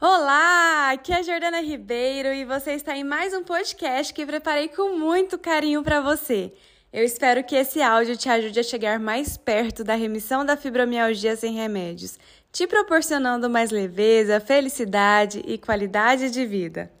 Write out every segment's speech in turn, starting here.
Olá, aqui é a Jordana Ribeiro e você está em mais um podcast que preparei com muito carinho para você. Eu espero que esse áudio te ajude a chegar mais perto da remissão da fibromialgia sem remédios, te proporcionando mais leveza, felicidade e qualidade de vida.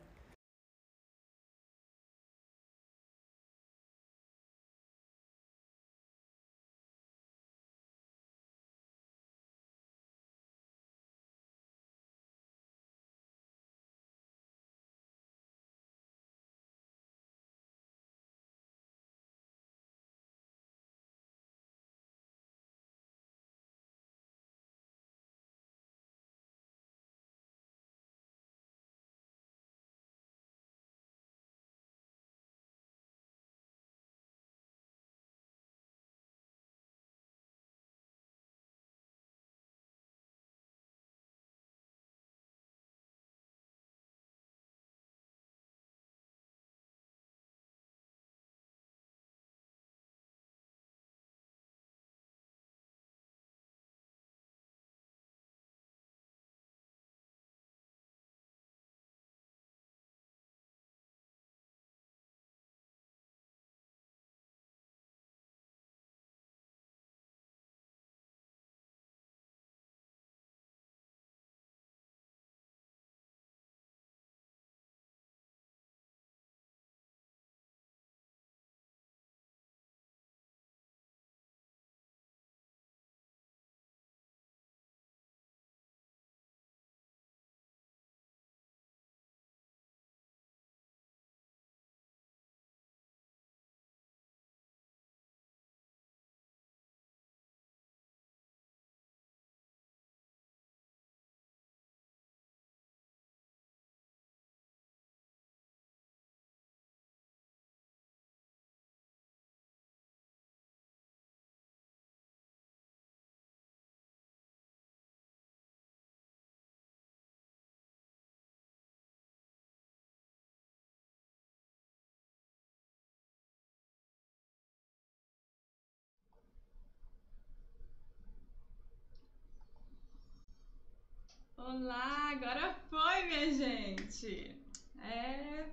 Olá, agora foi, minha gente. É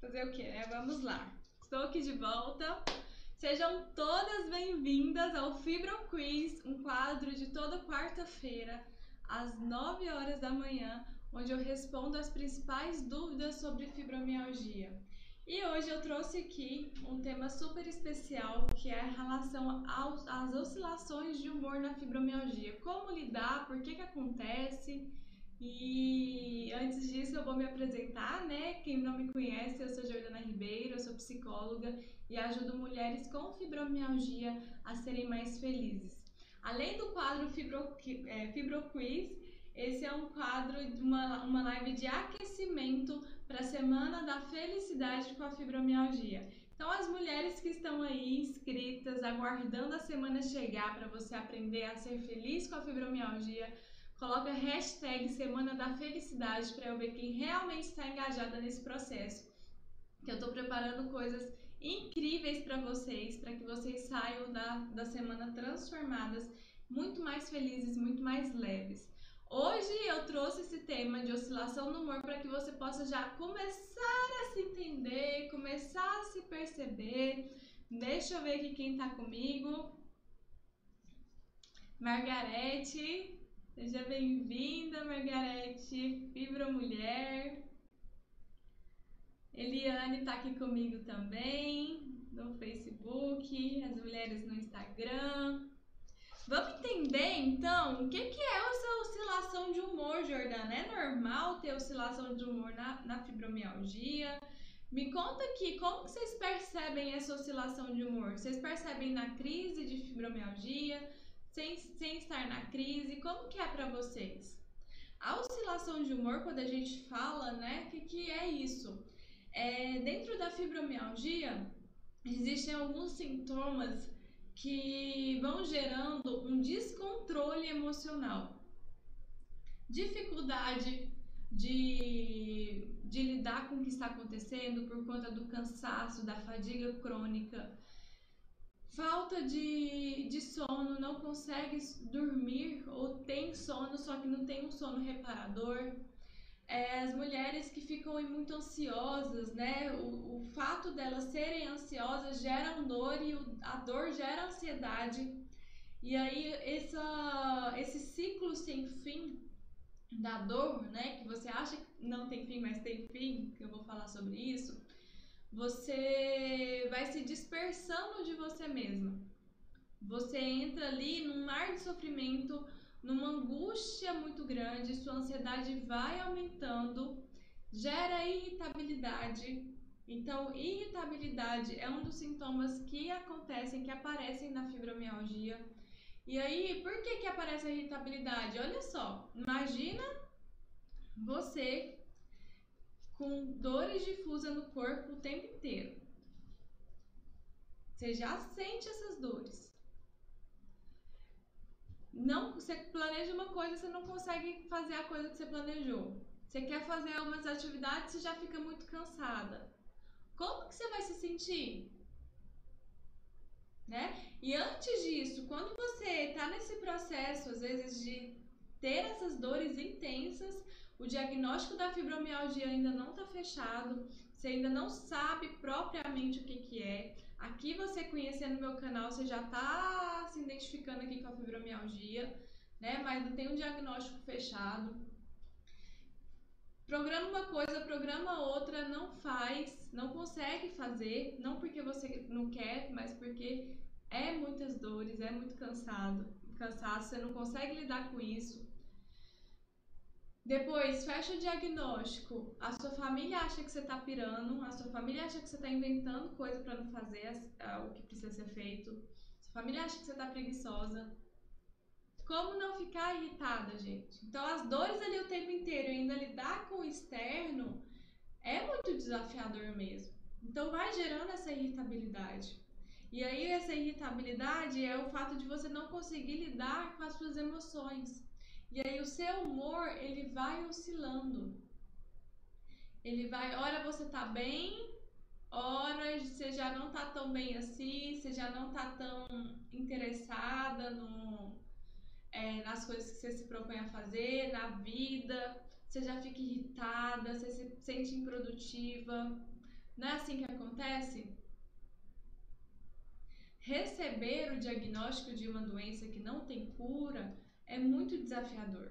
fazer o que, né? Vamos lá. Estou aqui de volta. Sejam todas bem-vindas ao Fibro Quiz, um quadro de toda quarta-feira, às 9 horas da manhã, onde eu respondo as principais dúvidas sobre fibromialgia. E hoje eu trouxe aqui um tema super especial que é a relação às oscilações de humor na fibromialgia. Como lidar, por que, que acontece e antes disso eu vou me apresentar, né? Quem não me conhece, eu sou Jordana Ribeiro, eu sou psicóloga e ajudo mulheres com fibromialgia a serem mais felizes. Além do quadro Fibro, é, Fibro Quiz, esse é um quadro de uma, uma live de aquecimento para a Semana da Felicidade com a Fibromialgia. Então, as mulheres que estão aí inscritas, aguardando a semana chegar para você aprender a ser feliz com a fibromialgia, Coloca hashtag Semana da Felicidade para eu ver quem realmente está engajada nesse processo. Que eu estou preparando coisas incríveis para vocês, para que vocês saiam da, da semana transformadas, muito mais felizes, muito mais leves. Hoje eu trouxe esse tema de oscilação no humor para que você possa já começar a se entender, começar a se perceber. Deixa eu ver aqui quem está comigo. Margarete, Seja bem-vinda, Margarete, Fibra Mulher. Eliane está aqui comigo também, no Facebook, as mulheres no Instagram. Vamos entender então o que, que é essa oscilação de humor, Jordana? É normal ter oscilação de humor na, na fibromialgia? Me conta aqui, como vocês percebem essa oscilação de humor? Vocês percebem na crise de fibromialgia? Sem, sem estar na crise, como que é para vocês? A oscilação de humor, quando a gente fala, né, o que, que é isso? É, dentro da fibromialgia, existem alguns sintomas que vão gerando um descontrole emocional. Dificuldade de, de lidar com o que está acontecendo por conta do cansaço, da fadiga crônica, falta de, de sono, não consegue dormir ou tem sono, só que não tem um sono reparador. é, as mulheres que ficam muito ansiosas, né? O, o fato delas serem ansiosas gera dor e o, a dor gera ansiedade. E aí essa, esse ciclo sem fim da dor, né? Que você acha que não tem fim, mas tem fim, que eu vou falar sobre isso. Você vai se dispersando de você mesma. Você entra ali num mar de sofrimento numa angústia muito grande, sua ansiedade vai aumentando, gera irritabilidade. Então, irritabilidade é um dos sintomas que acontecem, que aparecem na fibromialgia. E aí, por que que aparece a irritabilidade? Olha só, imagina você com dores difusas no corpo o tempo inteiro. Você já sente essas dores não, você planeja uma coisa, você não consegue fazer a coisa que você planejou. Você quer fazer algumas atividades, você já fica muito cansada. Como que você vai se sentir? Né? E antes disso, quando você está nesse processo, às vezes, de ter essas dores intensas, o diagnóstico da fibromialgia ainda não está fechado, você ainda não sabe propriamente o que, que é. Aqui você conhecendo meu canal, você já está se identificando aqui com a fibromialgia, né? Mas não tem um diagnóstico fechado. Programa uma coisa, programa outra, não faz, não consegue fazer, não porque você não quer, mas porque é muitas dores, é muito cansado, cansaço, você não consegue lidar com isso. Depois, fecha o diagnóstico. A sua família acha que você está pirando, a sua família acha que você está inventando coisa para não fazer o que precisa ser feito. A sua família acha que você está preguiçosa. Como não ficar irritada, gente? Então, as dores ali o tempo inteiro e ainda lidar com o externo é muito desafiador mesmo. Então, vai gerando essa irritabilidade. E aí, essa irritabilidade é o fato de você não conseguir lidar com as suas emoções. E aí o seu humor, ele vai oscilando. Ele vai, ora você tá bem, ora você já não tá tão bem assim, você já não tá tão interessada no, é, nas coisas que você se propõe a fazer, na vida, você já fica irritada, você se sente improdutiva. Não é assim que acontece? Receber o diagnóstico de uma doença que não tem cura é muito desafiador.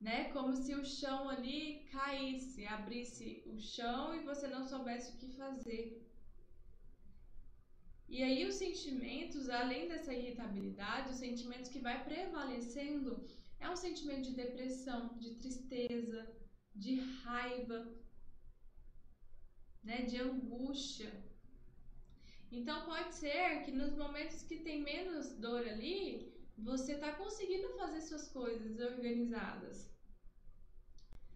Né? Como se o chão ali caísse, abrisse o chão e você não soubesse o que fazer. E aí os sentimentos, além dessa irritabilidade, os sentimentos que vai prevalecendo é um sentimento de depressão, de tristeza, de raiva, né, de angústia. Então pode ser que nos momentos que tem menos dor ali, você está conseguindo fazer suas coisas organizadas.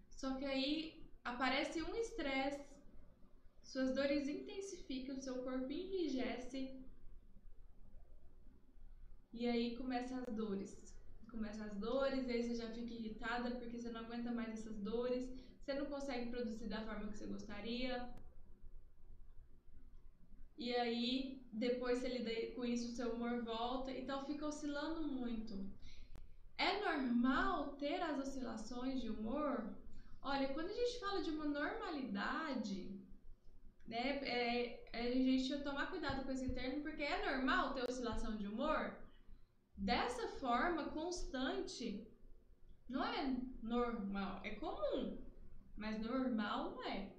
Só que aí aparece um estresse, suas dores intensificam, seu corpo enrijece. E aí começam as dores. Começam as dores, aí você já fica irritada porque você não aguenta mais essas dores, você não consegue produzir da forma que você gostaria. E aí depois você lida com isso, o seu humor volta, então fica oscilando muito. É normal ter as oscilações de humor? Olha, quando a gente fala de uma normalidade, né, é, é a gente tomar cuidado com esse termo, porque é normal ter oscilação de humor dessa forma constante. Não é normal, é comum, mas normal não é.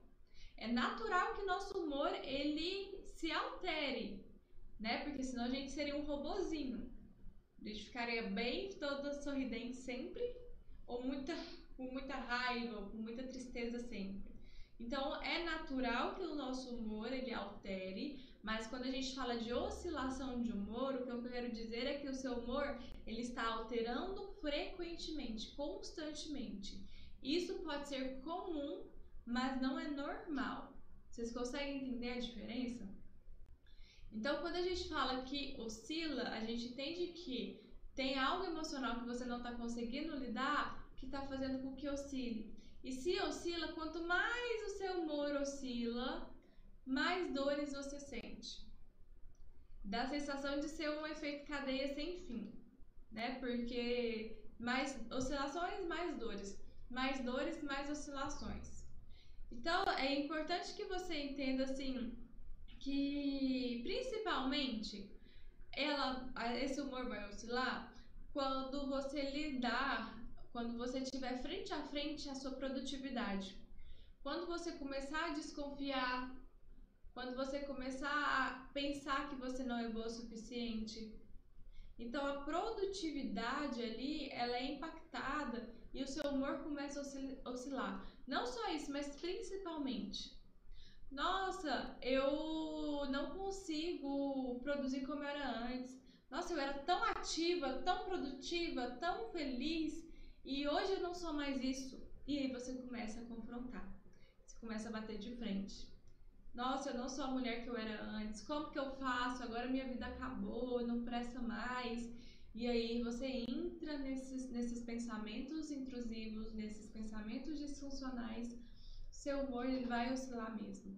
É natural que nosso humor ele se altere né? Porque senão a gente seria um robozinho. A gente ficaria bem toda sorridente sempre, ou muita, com muita raiva, ou com muita tristeza sempre. Então é natural que o nosso humor ele altere, mas quando a gente fala de oscilação de humor, o que eu quero dizer é que o seu humor ele está alterando frequentemente, constantemente. Isso pode ser comum, mas não é normal. Vocês conseguem entender a diferença? Então, quando a gente fala que oscila, a gente entende que tem algo emocional que você não está conseguindo lidar que está fazendo com que oscile. E se oscila, quanto mais o seu humor oscila, mais dores você sente. Dá a sensação de ser um efeito cadeia sem fim, né? Porque mais oscilações, mais dores. mais dores, mais oscilações. Então, é importante que você entenda assim que principalmente ela esse humor vai oscilar quando você lidar, quando você estiver frente a frente a sua produtividade. Quando você começar a desconfiar, quando você começar a pensar que você não é boa o suficiente. Então a produtividade ali, ela é impactada e o seu humor começa a oscilar. Não só isso, mas principalmente. Nossa, eu não consigo produzir como eu era antes. Nossa, eu era tão ativa, tão produtiva, tão feliz e hoje eu não sou mais isso. E aí você começa a confrontar. Você começa a bater de frente. Nossa, eu não sou a mulher que eu era antes. Como que eu faço? Agora minha vida acabou, não presta mais. E aí você entra nesses, nesses pensamentos intrusivos, nesses pensamentos disfuncionais, seu humor ele vai oscilar mesmo.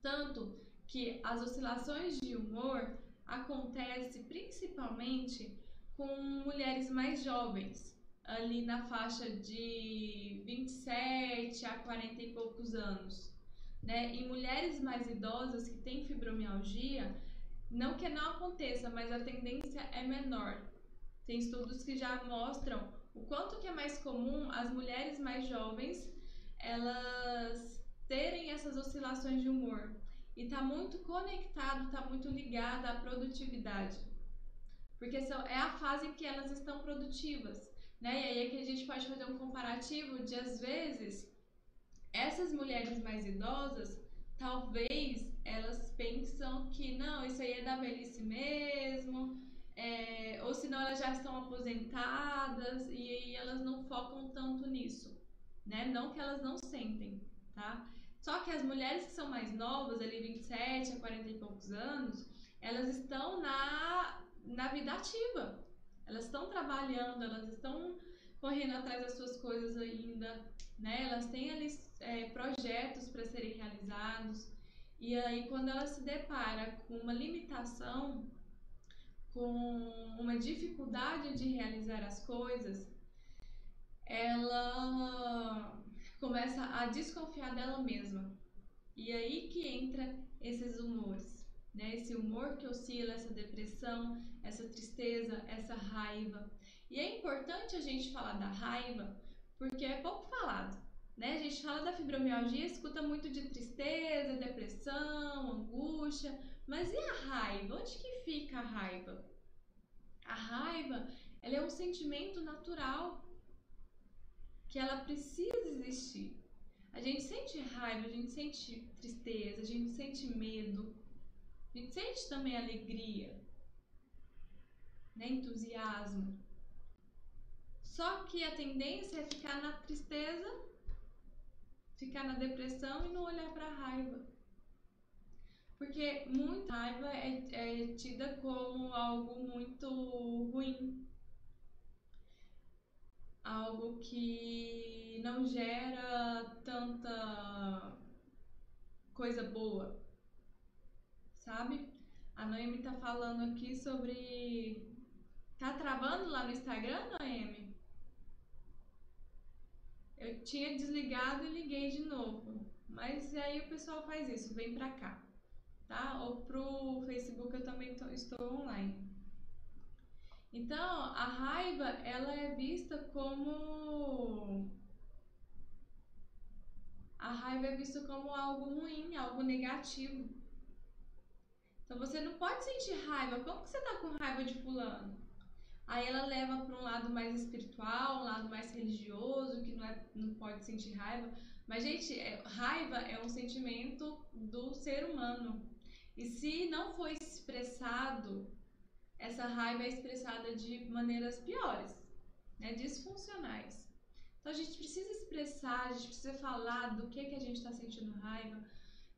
Tanto que as oscilações de humor acontecem principalmente com mulheres mais jovens, ali na faixa de 27 a 40 e poucos anos. Né? Em mulheres mais idosas que têm fibromialgia, não que não aconteça, mas a tendência é menor. Tem estudos que já mostram o quanto que é mais comum as mulheres mais jovens elas terem essas oscilações de humor e está muito conectado, está muito ligado à produtividade, porque é a fase em que elas estão produtivas, né? E aí é que a gente pode fazer um comparativo de às vezes essas mulheres mais idosas, talvez elas pensam que não, isso aí é da velhice mesmo, é, ou senão elas já estão aposentadas e aí elas não focam tanto nisso né? Não que elas não sentem, tá? Só que as mulheres que são mais novas, ali 27 a 40 e poucos anos, elas estão na, na vida ativa. Elas estão trabalhando, elas estão correndo atrás das suas coisas ainda, né? Elas têm ali é, projetos para serem realizados. E aí, quando ela se depara com uma limitação, com uma dificuldade de realizar as coisas, ela começa a desconfiar dela mesma. E aí que entra esses humores, né? Esse humor que oscila, essa depressão, essa tristeza, essa raiva. E é importante a gente falar da raiva porque é pouco falado, né? A gente fala da fibromialgia, escuta muito de tristeza, depressão, angústia, mas e a raiva? Onde que fica a raiva? A raiva, ela é um sentimento natural que ela precisa existir. A gente sente raiva, a gente sente tristeza, a gente sente medo, a gente sente também alegria, né? entusiasmo. Só que a tendência é ficar na tristeza, ficar na depressão e não olhar para a raiva. Porque muita raiva é, é tida como algo muito ruim, algo que não gera tanta coisa boa, sabe? A Noemi tá falando aqui sobre. Tá travando lá no Instagram, Noemi? Eu tinha desligado e liguei de novo. Mas aí o pessoal faz isso, vem pra cá, tá? Ou pro Facebook eu também tô, estou online. Então, a raiva, ela é vista como a raiva é vista como algo ruim, algo negativo. Então você não pode sentir raiva. Como que você tá com raiva de fulano? Aí ela leva para um lado mais espiritual, um lado mais religioso, que não, é, não pode sentir raiva. Mas, gente, é, raiva é um sentimento do ser humano. E se não for expressado essa raiva é expressada de maneiras piores, né, disfuncionais. Então a gente precisa expressar, a gente precisa falar do que, que a gente está sentindo raiva.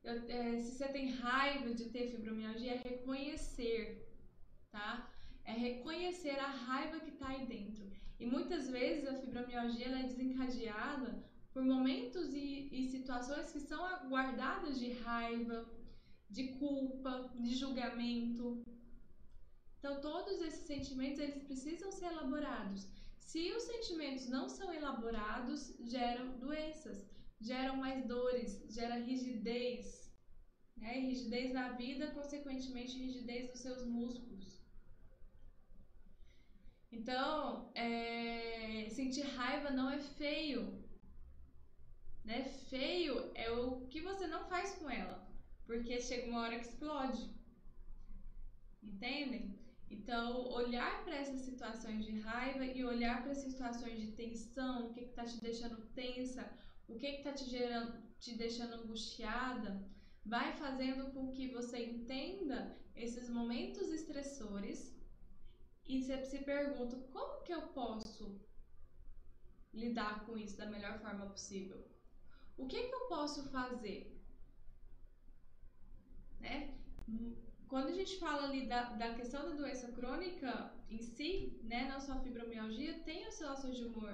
Eu, é, se você tem raiva de ter fibromialgia, é reconhecer, tá? É reconhecer a raiva que está aí dentro. E muitas vezes a fibromialgia é desencadeada por momentos e, e situações que são guardadas de raiva, de culpa, de julgamento, então, todos esses sentimentos, eles precisam ser elaborados. Se os sentimentos não são elaborados, geram doenças, geram mais dores, gera rigidez, né? rigidez na vida, consequentemente rigidez dos seus músculos. Então, é, sentir raiva não é feio. Né? Feio é o que você não faz com ela, porque chega uma hora que explode. Entendem? Então, olhar para essas situações de raiva e olhar para essas situações de tensão, o que está te deixando tensa, o que está te, gerando, te deixando angustiada, vai fazendo com que você entenda esses momentos estressores e você se pergunta como que eu posso lidar com isso da melhor forma possível. O que que eu posso fazer? Né? Quando a gente fala ali da, da questão da doença crônica em si, né, não só a fibromialgia, tem oscilações de humor.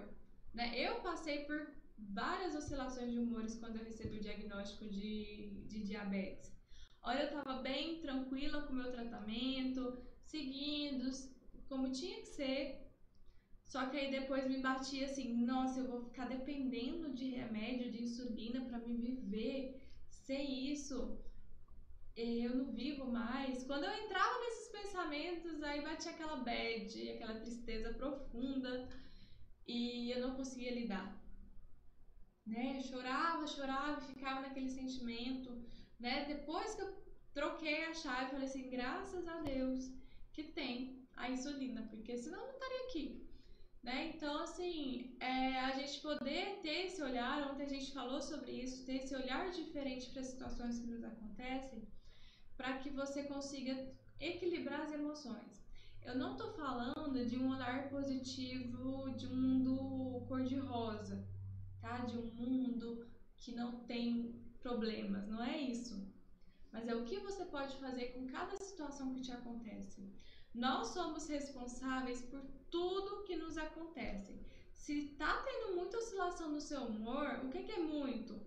Né? Eu passei por várias oscilações de humores quando eu recebi o diagnóstico de, de diabetes. Olha, eu estava bem tranquila com o meu tratamento, seguindo como tinha que ser. Só que aí depois me batia assim, nossa, eu vou ficar dependendo de remédio, de insulina para me viver. Sem isso, eu não vivo mais. Quando eu entrava nesses pensamentos, aí batia aquela bad, aquela tristeza profunda e eu não conseguia lidar. Né? Chorava, chorava, ficava naquele sentimento, né? Depois que eu troquei a chave, falei assim, graças a Deus que tem a insulina, porque senão eu não estaria aqui. Né? Então, assim, é, a gente poder ter esse olhar, ontem a gente falou sobre isso, ter esse olhar diferente para as situações que nos acontecem, para que você consiga equilibrar as emoções. Eu não estou falando de um olhar positivo de um mundo cor-de-rosa, tá? De um mundo que não tem problemas, não é isso. Mas é o que você pode fazer com cada situação que te acontece. Nós somos responsáveis por tudo que nos acontece. Se tá tendo muita oscilação no seu humor, o que, que é muito?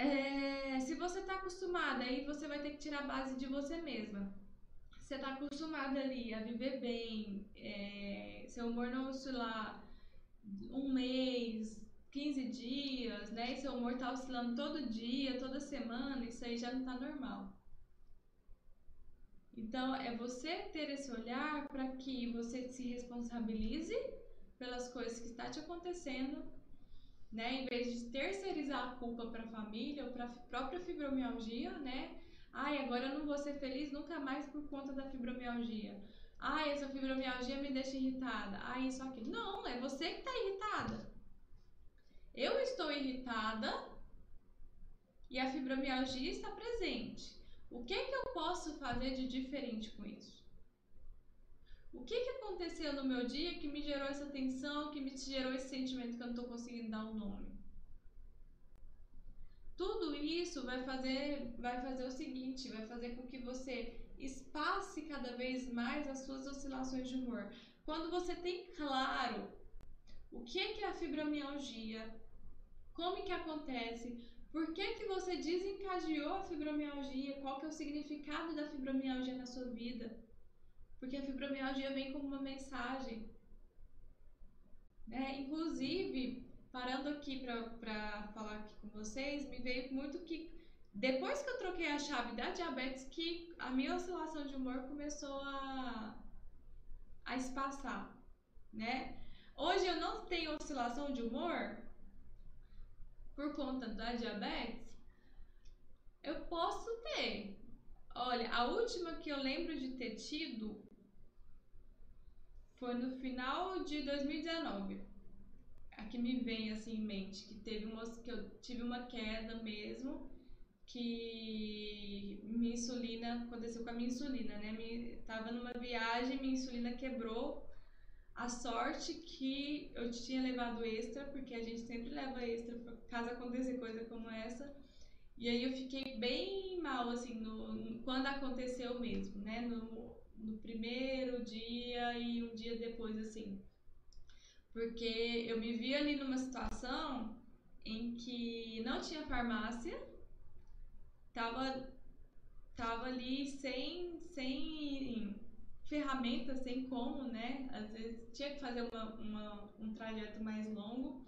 É, se você tá acostumada, aí você vai ter que tirar a base de você mesma. Você tá acostumada ali a viver bem, é, seu humor não oscilar um mês, 15 dias, né? E seu humor tá oscilando todo dia, toda semana, isso aí já não tá normal. Então, é você ter esse olhar para que você se responsabilize pelas coisas que está te acontecendo, né? Em vez de terceirizar a culpa para a família ou para a própria fibromialgia, né? Ai, agora eu não vou ser feliz nunca mais por conta da fibromialgia. Ai, essa fibromialgia me deixa irritada. Ai, isso aqui. Não, é você que está irritada. Eu estou irritada e a fibromialgia está presente. O que, que eu posso fazer de diferente com isso? O que, que aconteceu no meu dia que me gerou essa tensão, que me gerou esse sentimento que eu não estou conseguindo dar um nome? Tudo isso vai fazer, vai fazer o seguinte, vai fazer com que você espace cada vez mais as suas oscilações de humor. Quando você tem claro o que é a fibromialgia, como que acontece, por que, que você desencadeou a fibromialgia? Qual que é o significado da fibromialgia na sua vida? Porque a fibromialgia vem como uma mensagem. Né? Inclusive, parando aqui para falar aqui com vocês, me veio muito que depois que eu troquei a chave da diabetes, que a minha oscilação de humor começou a, a espaçar, né? Hoje eu não tenho oscilação de humor por conta da diabetes, eu posso ter. Olha, a última que eu lembro de ter tido foi no final de 2019. A que me vem assim em mente, que teve uma, que eu tive uma queda mesmo, que minha insulina, aconteceu com a minha insulina, né? Me, tava numa viagem, minha insulina quebrou a sorte que eu tinha levado extra, porque a gente sempre leva extra caso aconteça coisa como essa. E aí eu fiquei bem mal, assim, no, quando aconteceu mesmo, né? No, no primeiro dia e um dia depois, assim. Porque eu me vi ali numa situação em que não tinha farmácia, tava, tava ali sem, sem ferramenta, sem como, né? Às vezes tinha que fazer uma, uma, um trajeto mais longo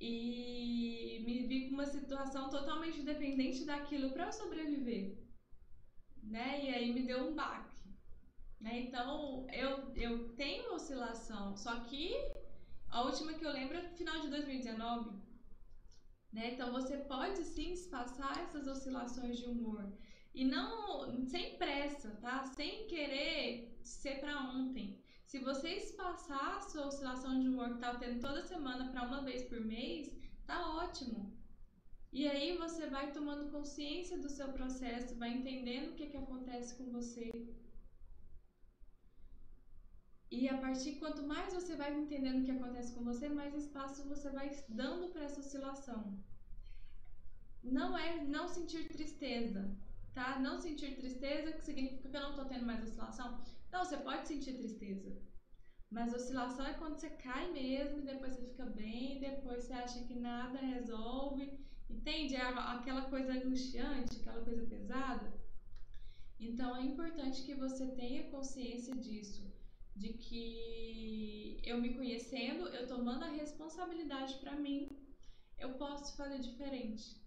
e me vi com uma situação totalmente dependente daquilo para sobreviver, né? E aí me deu um baque, né? Então eu, eu tenho oscilação, só que a última que eu lembro é final de 2019, né? Então você pode sim espaçar essas oscilações de humor e não sem pressa, tá? Sem querer ser para ontem. Se você espaçar a sua oscilação de humor que tá tendo toda semana para uma vez por mês, tá ótimo. E aí você vai tomando consciência do seu processo, vai entendendo o que, que acontece com você. E a partir quanto mais você vai entendendo o que acontece com você, mais espaço você vai dando para essa oscilação. Não é não sentir tristeza, tá? Não sentir tristeza, que significa que eu não tô tendo mais oscilação. Não, você pode sentir tristeza. Mas oscilação é quando você cai mesmo, depois você fica bem, depois você acha que nada resolve. Entende? É aquela coisa angustiante, aquela coisa pesada. Então é importante que você tenha consciência disso, de que eu me conhecendo, eu tomando a responsabilidade para mim, eu posso fazer diferente.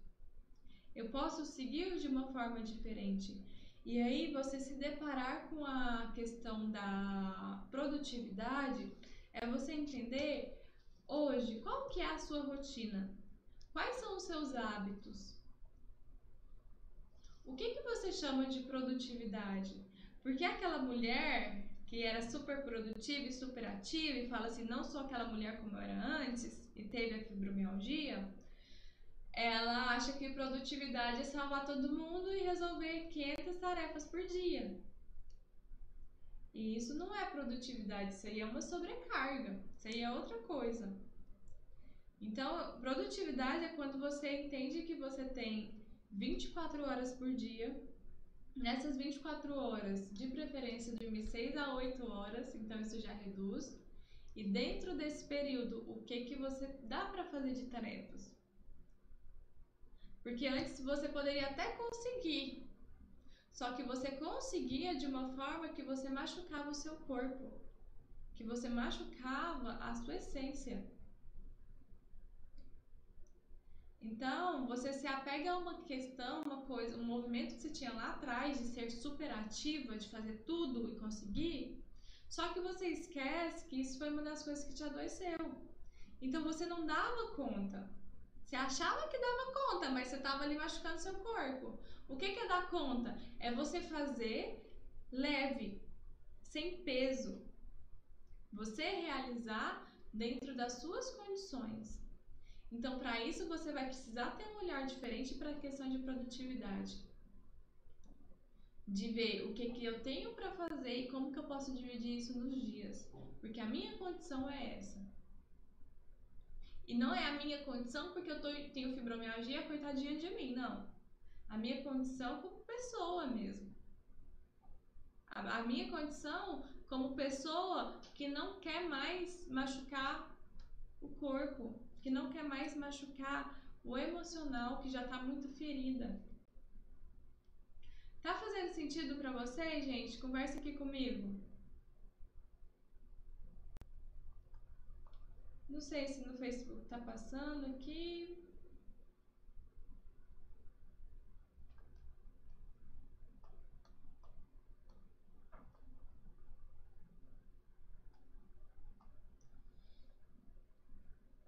Eu posso seguir de uma forma diferente. E aí você se deparar com a questão da produtividade é você entender hoje qual que é a sua rotina, quais são os seus hábitos, o que que você chama de produtividade? Porque aquela mulher que era super produtiva e super ativa e fala assim, não sou aquela mulher como eu era antes e teve a fibromialgia, ela acha que produtividade é salvar todo mundo e resolver 500 tarefas por dia. E isso não é produtividade, isso aí é uma sobrecarga, isso aí é outra coisa. Então, produtividade é quando você entende que você tem 24 horas por dia. Nessas 24 horas, de preferência, dormir 6 a 8 horas, então isso já reduz. E dentro desse período, o que que você dá para fazer de tarefas? Porque antes você poderia até conseguir, só que você conseguia de uma forma que você machucava o seu corpo, que você machucava a sua essência. Então, você se apega a uma questão, uma coisa, um movimento que você tinha lá atrás de ser super ativa, de fazer tudo e conseguir, só que você esquece que isso foi uma das coisas que te adoeceu. Então, você não dava conta. Você achava que dava conta, mas você estava ali machucando seu corpo. O que, que é dar conta? É você fazer leve, sem peso. Você realizar dentro das suas condições. Então, para isso, você vai precisar ter um olhar diferente para a questão de produtividade. De ver o que, que eu tenho para fazer e como que eu posso dividir isso nos dias. Porque a minha condição é essa. E não é a minha condição porque eu tô, tenho fibromialgia, coitadinha de mim, não. A minha condição como pessoa mesmo. A, a minha condição como pessoa que não quer mais machucar o corpo, que não quer mais machucar o emocional que já tá muito ferida. Tá fazendo sentido para vocês, gente? Conversa aqui comigo. Não sei se no Facebook tá passando aqui.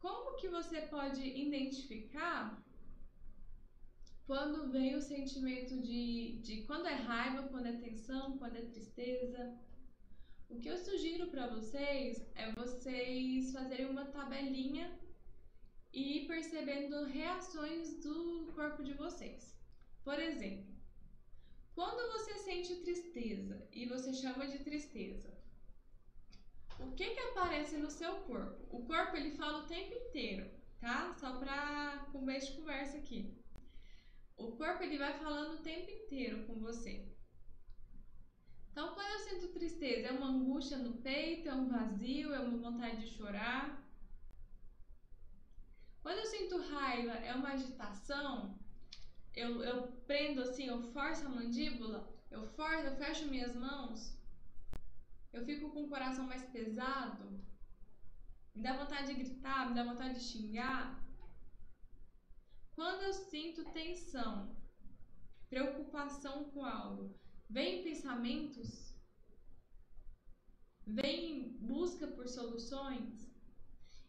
Como que você pode identificar quando vem o sentimento de, de quando é raiva, quando é tensão, quando é tristeza? O que eu sugiro para vocês é vocês fazerem uma tabelinha e ir percebendo reações do corpo de vocês. Por exemplo, quando você sente tristeza e você chama de tristeza, o que que aparece no seu corpo? O corpo ele fala o tempo inteiro, tá? Só para começo de conversa aqui. O corpo ele vai falando o tempo inteiro com você. Então, quando eu sinto tristeza, é uma angústia no peito, é um vazio, é uma vontade de chorar. Quando eu sinto raiva, é uma agitação. Eu, eu prendo assim, eu forço a mandíbula, eu forço, eu fecho minhas mãos. Eu fico com o coração mais pesado? Me dá vontade de gritar, me dá vontade de xingar? Quando eu sinto tensão, preocupação com algo, vem pensamentos? Vem busca por soluções?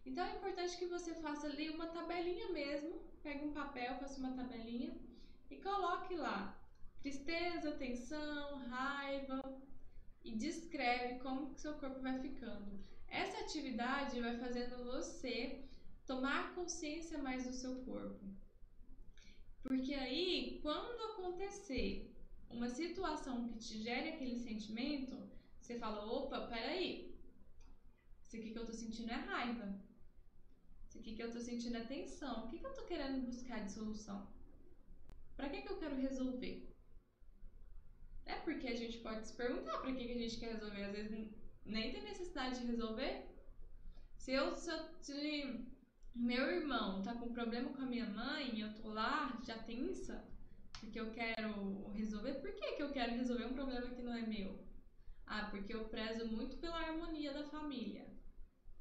Então é importante que você faça ali uma tabelinha mesmo, pegue um papel, faça uma tabelinha e coloque lá tristeza, tensão, raiva e descreve como que seu corpo vai ficando. Essa atividade vai fazendo você tomar consciência mais do seu corpo. Porque aí, quando acontecer uma situação que te gere aquele sentimento, você fala: opa, peraí, isso aqui que eu tô sentindo é raiva. Isso aqui que eu tô sentindo é tensão. O que, que eu tô querendo buscar de solução? Para que, que eu quero resolver? É porque a gente pode se perguntar para que, que a gente quer resolver. Às vezes nem tem necessidade de resolver. Se eu, se, se meu irmão tá com problema com a minha mãe, eu tô lá já tensa, porque eu quero resolver. Por que, que eu quero resolver um problema que não é meu? Ah, porque eu prezo muito pela harmonia da família.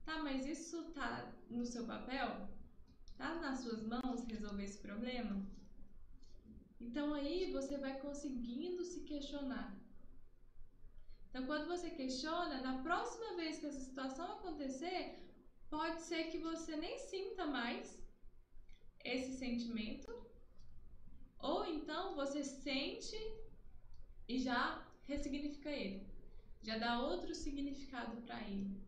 Tá, mas isso tá no seu papel? Tá nas suas mãos resolver esse problema? Então aí você vai conseguindo se questionar. Então, quando você questiona, na próxima vez que essa situação acontecer, pode ser que você nem sinta mais esse sentimento, ou então você sente e já ressignifica ele, já dá outro significado para ele.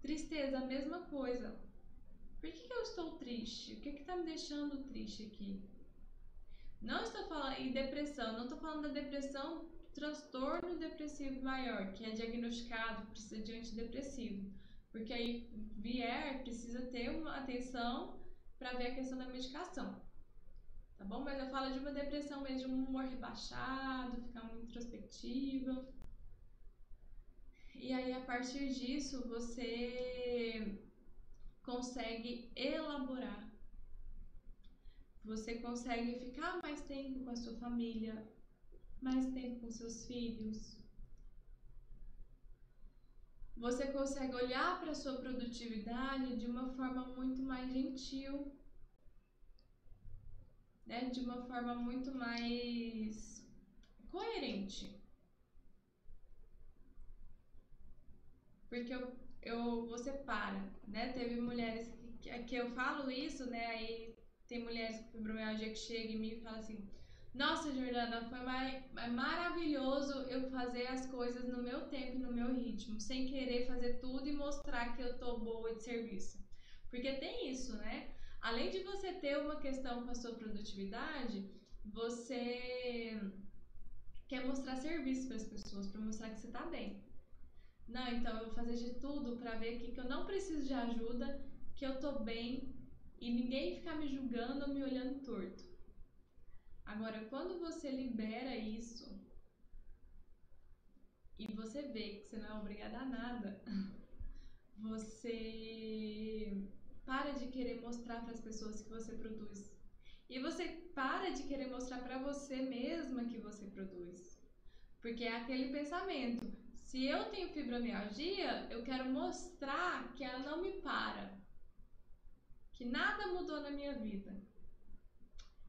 Tristeza, a mesma coisa. Por que, que eu estou triste? O que está me deixando triste aqui? Não estou falando em depressão, não estou falando da depressão transtorno depressivo maior, que é diagnosticado, precisa de antidepressivo. Porque aí vier, precisa ter uma atenção para ver a questão da medicação. Tá bom? Mas eu falo de uma depressão mesmo, um humor rebaixado, ficar muito introspectiva. E aí, a partir disso, você consegue elaborar. Você consegue ficar mais tempo com a sua família, mais tempo com seus filhos. Você consegue olhar para a sua produtividade de uma forma muito mais gentil, né? de uma forma muito mais coerente. Porque eu, você para, né? Teve mulheres que, que eu falo isso, né? Aí tem mulheres com fibromialgia que chegam em mim e falam assim: nossa, Jordana, foi mais, maravilhoso eu fazer as coisas no meu tempo, no meu ritmo, sem querer fazer tudo e mostrar que eu tô boa de serviço. Porque tem isso, né? Além de você ter uma questão com a sua produtividade, você quer mostrar serviço para as pessoas, para mostrar que você tá bem. Não, então eu vou fazer de tudo para ver aqui que eu não preciso de ajuda, que eu tô bem e ninguém ficar me julgando ou me olhando torto. Agora, quando você libera isso e você vê que você não é obrigada a nada, você para de querer mostrar para as pessoas que você produz. E você para de querer mostrar para você mesma que você produz. Porque é aquele pensamento: se eu tenho fibromialgia, eu quero mostrar que ela não me para. Que nada mudou na minha vida.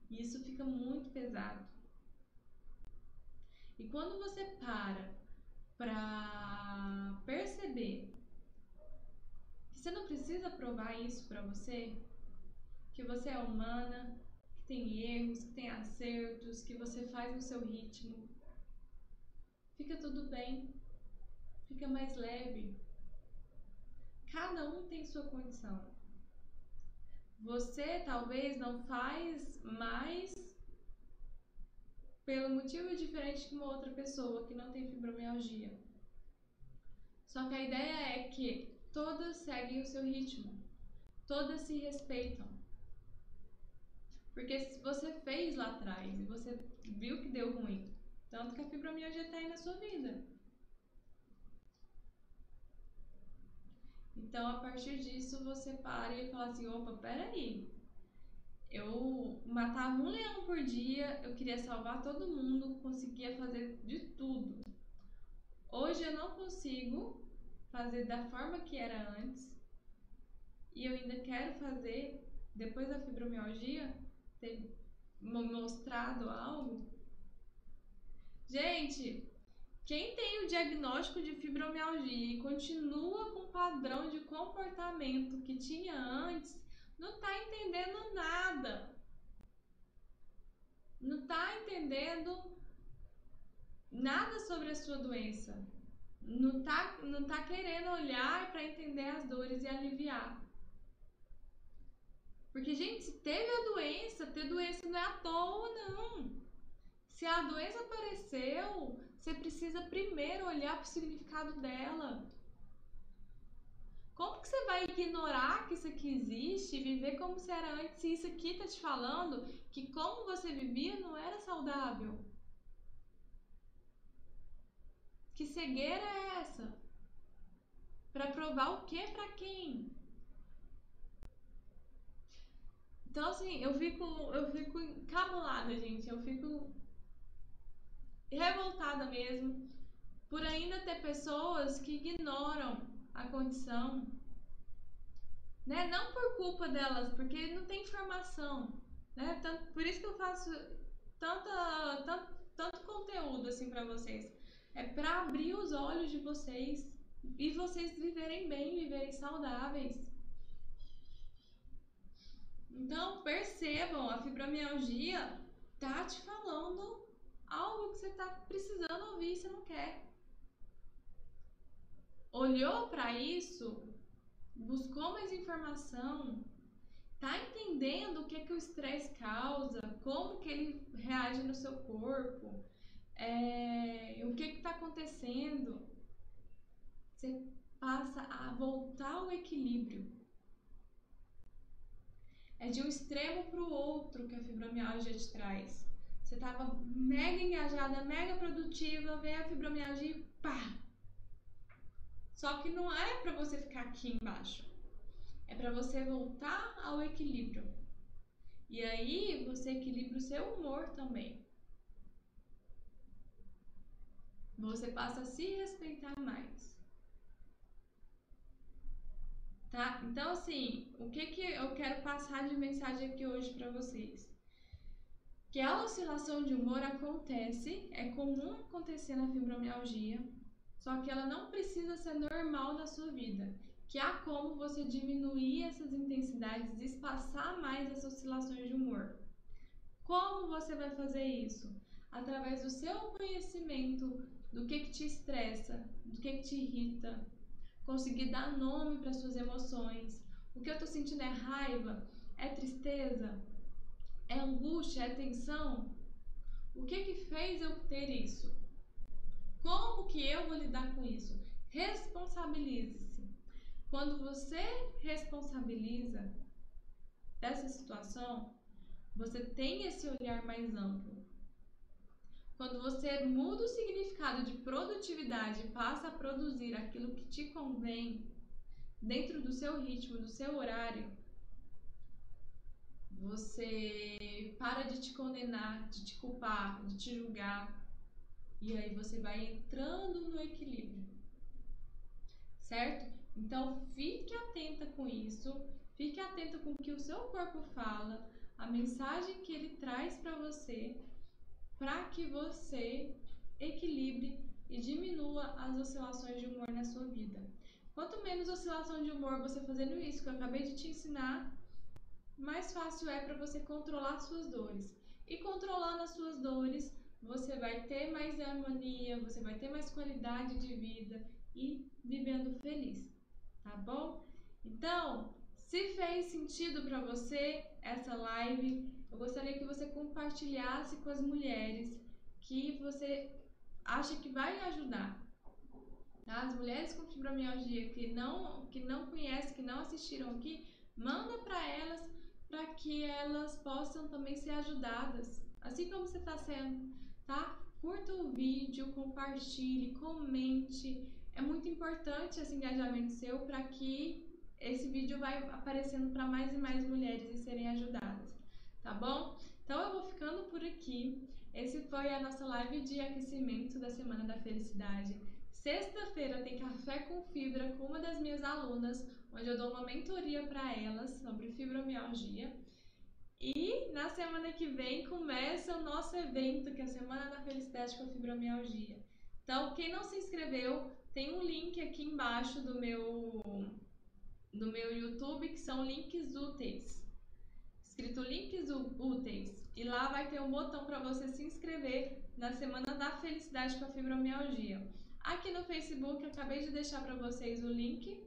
E isso fica muito pesado. E quando você para para perceber que você não precisa provar isso para você, que você é humana, que tem erros, que tem acertos, que você faz no seu ritmo, fica tudo bem, fica mais leve. Cada um tem sua condição. Você talvez não faz mais pelo motivo diferente que uma outra pessoa que não tem fibromialgia. Só que a ideia é que todas seguem o seu ritmo, todas se respeitam. Porque se você fez lá atrás e você viu que deu ruim, tanto que a fibromialgia está aí na sua vida. Então, a partir disso, você para e fala assim: opa, peraí. Eu matava um leão por dia, eu queria salvar todo mundo, conseguia fazer de tudo. Hoje eu não consigo fazer da forma que era antes e eu ainda quero fazer depois da fibromialgia ter mostrado algo. Gente, quem tem o diagnóstico de fibromialgia e continua com o padrão de comportamento que tinha antes, não está entendendo nada. Não está entendendo nada sobre a sua doença. Não está não tá querendo olhar para entender as dores e aliviar. Porque, gente, se teve a doença, ter doença não é à toa, não. Se a doença apareceu, você precisa primeiro olhar para o significado dela. Como que você vai ignorar que isso aqui existe viver como se era antes se isso aqui tá te falando que como você vivia não era saudável? Que cegueira é essa? Para provar o que para quem? Então assim, eu fico eu fico encabulada, gente. Eu fico revoltada mesmo por ainda ter pessoas que ignoram a condição, né? Não por culpa delas, porque não tem informação, né? Tanto, por isso que eu faço tanta, tanto, tanto conteúdo assim para vocês. É para abrir os olhos de vocês e vocês viverem bem, viverem saudáveis. Então, percebam, a fibromialgia tá te falando algo que você tá precisando ouvir e você não quer olhou para isso, buscou mais informação, tá entendendo o que que o estresse causa, como que ele reage no seu corpo, é, o que que tá acontecendo, você passa a voltar ao equilíbrio. É de um extremo para o outro que a fibromialgia te traz. Você estava mega engajada, mega produtiva, vem a fibromialgia e pá, só que não é para você ficar aqui embaixo. É para você voltar ao equilíbrio. E aí você equilibra o seu humor também. Você passa a se respeitar mais. Tá? Então assim, o que que eu quero passar de mensagem aqui hoje para vocês? Que a oscilação de humor acontece, é comum acontecer na fibromialgia, só que ela não precisa ser normal na sua vida. Que há como você diminuir essas intensidades, espaçar mais as oscilações de humor. Como você vai fazer isso? Através do seu conhecimento do que, que te estressa, do que, que te irrita, conseguir dar nome para suas emoções. O que eu estou sentindo é raiva, é tristeza, é angústia, é tensão. O que que fez eu ter isso? Como que eu vou lidar com isso? Responsabilize-se. Quando você responsabiliza dessa situação, você tem esse olhar mais amplo. Quando você muda o significado de produtividade e passa a produzir aquilo que te convém dentro do seu ritmo, do seu horário, você para de te condenar, de te culpar, de te julgar, e aí você vai entrando no equilíbrio. Certo? Então fique atenta com isso, fique atenta com o que o seu corpo fala, a mensagem que ele traz para você, para que você equilibre e diminua as oscilações de humor na sua vida. Quanto menos oscilação de humor você fazendo isso que eu acabei de te ensinar, mais fácil é para você controlar suas dores. E controlando as suas dores, você vai ter mais harmonia, você vai ter mais qualidade de vida e vivendo feliz, tá bom? Então, se fez sentido para você essa live, eu gostaria que você compartilhasse com as mulheres que você acha que vai ajudar. Tá? As mulheres com fibromialgia que não que não conhecem, que não assistiram aqui, manda para elas para que elas possam também ser ajudadas, assim como você está sendo tá? Curta o vídeo, compartilhe, comente. É muito importante esse engajamento seu para que esse vídeo vai aparecendo para mais e mais mulheres e serem ajudadas, tá bom? Então eu vou ficando por aqui. Esse foi a nossa live de aquecimento da Semana da Felicidade. Sexta-feira tem café com fibra com uma das minhas alunas, onde eu dou uma mentoria para elas sobre fibromialgia. E na semana que vem começa o nosso evento, que é a Semana da Felicidade com Fibromialgia. Então, quem não se inscreveu, tem um link aqui embaixo do meu do meu YouTube, que são links úteis. Escrito links úteis. E lá vai ter um botão para você se inscrever na Semana da Felicidade com a Fibromialgia. Aqui no Facebook, acabei de deixar para vocês o link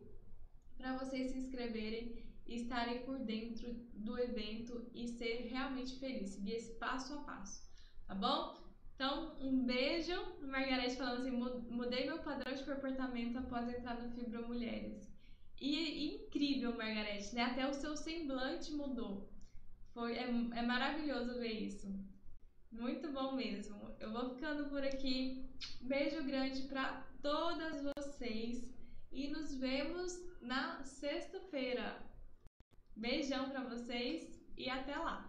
para vocês se inscreverem e estarem por dentro do evento e ser realmente feliz, seguir esse passo a passo, tá bom? Então, um beijo. Margarete falando assim: mudei meu padrão de comportamento após entrar no Fibro Mulheres. E incrível, Margarete, né? Até o seu semblante mudou. Foi, é, é maravilhoso ver isso. Muito bom mesmo. Eu vou ficando por aqui. Beijo grande para todas vocês e nos vemos na sexta-feira. Beijão para vocês e até lá.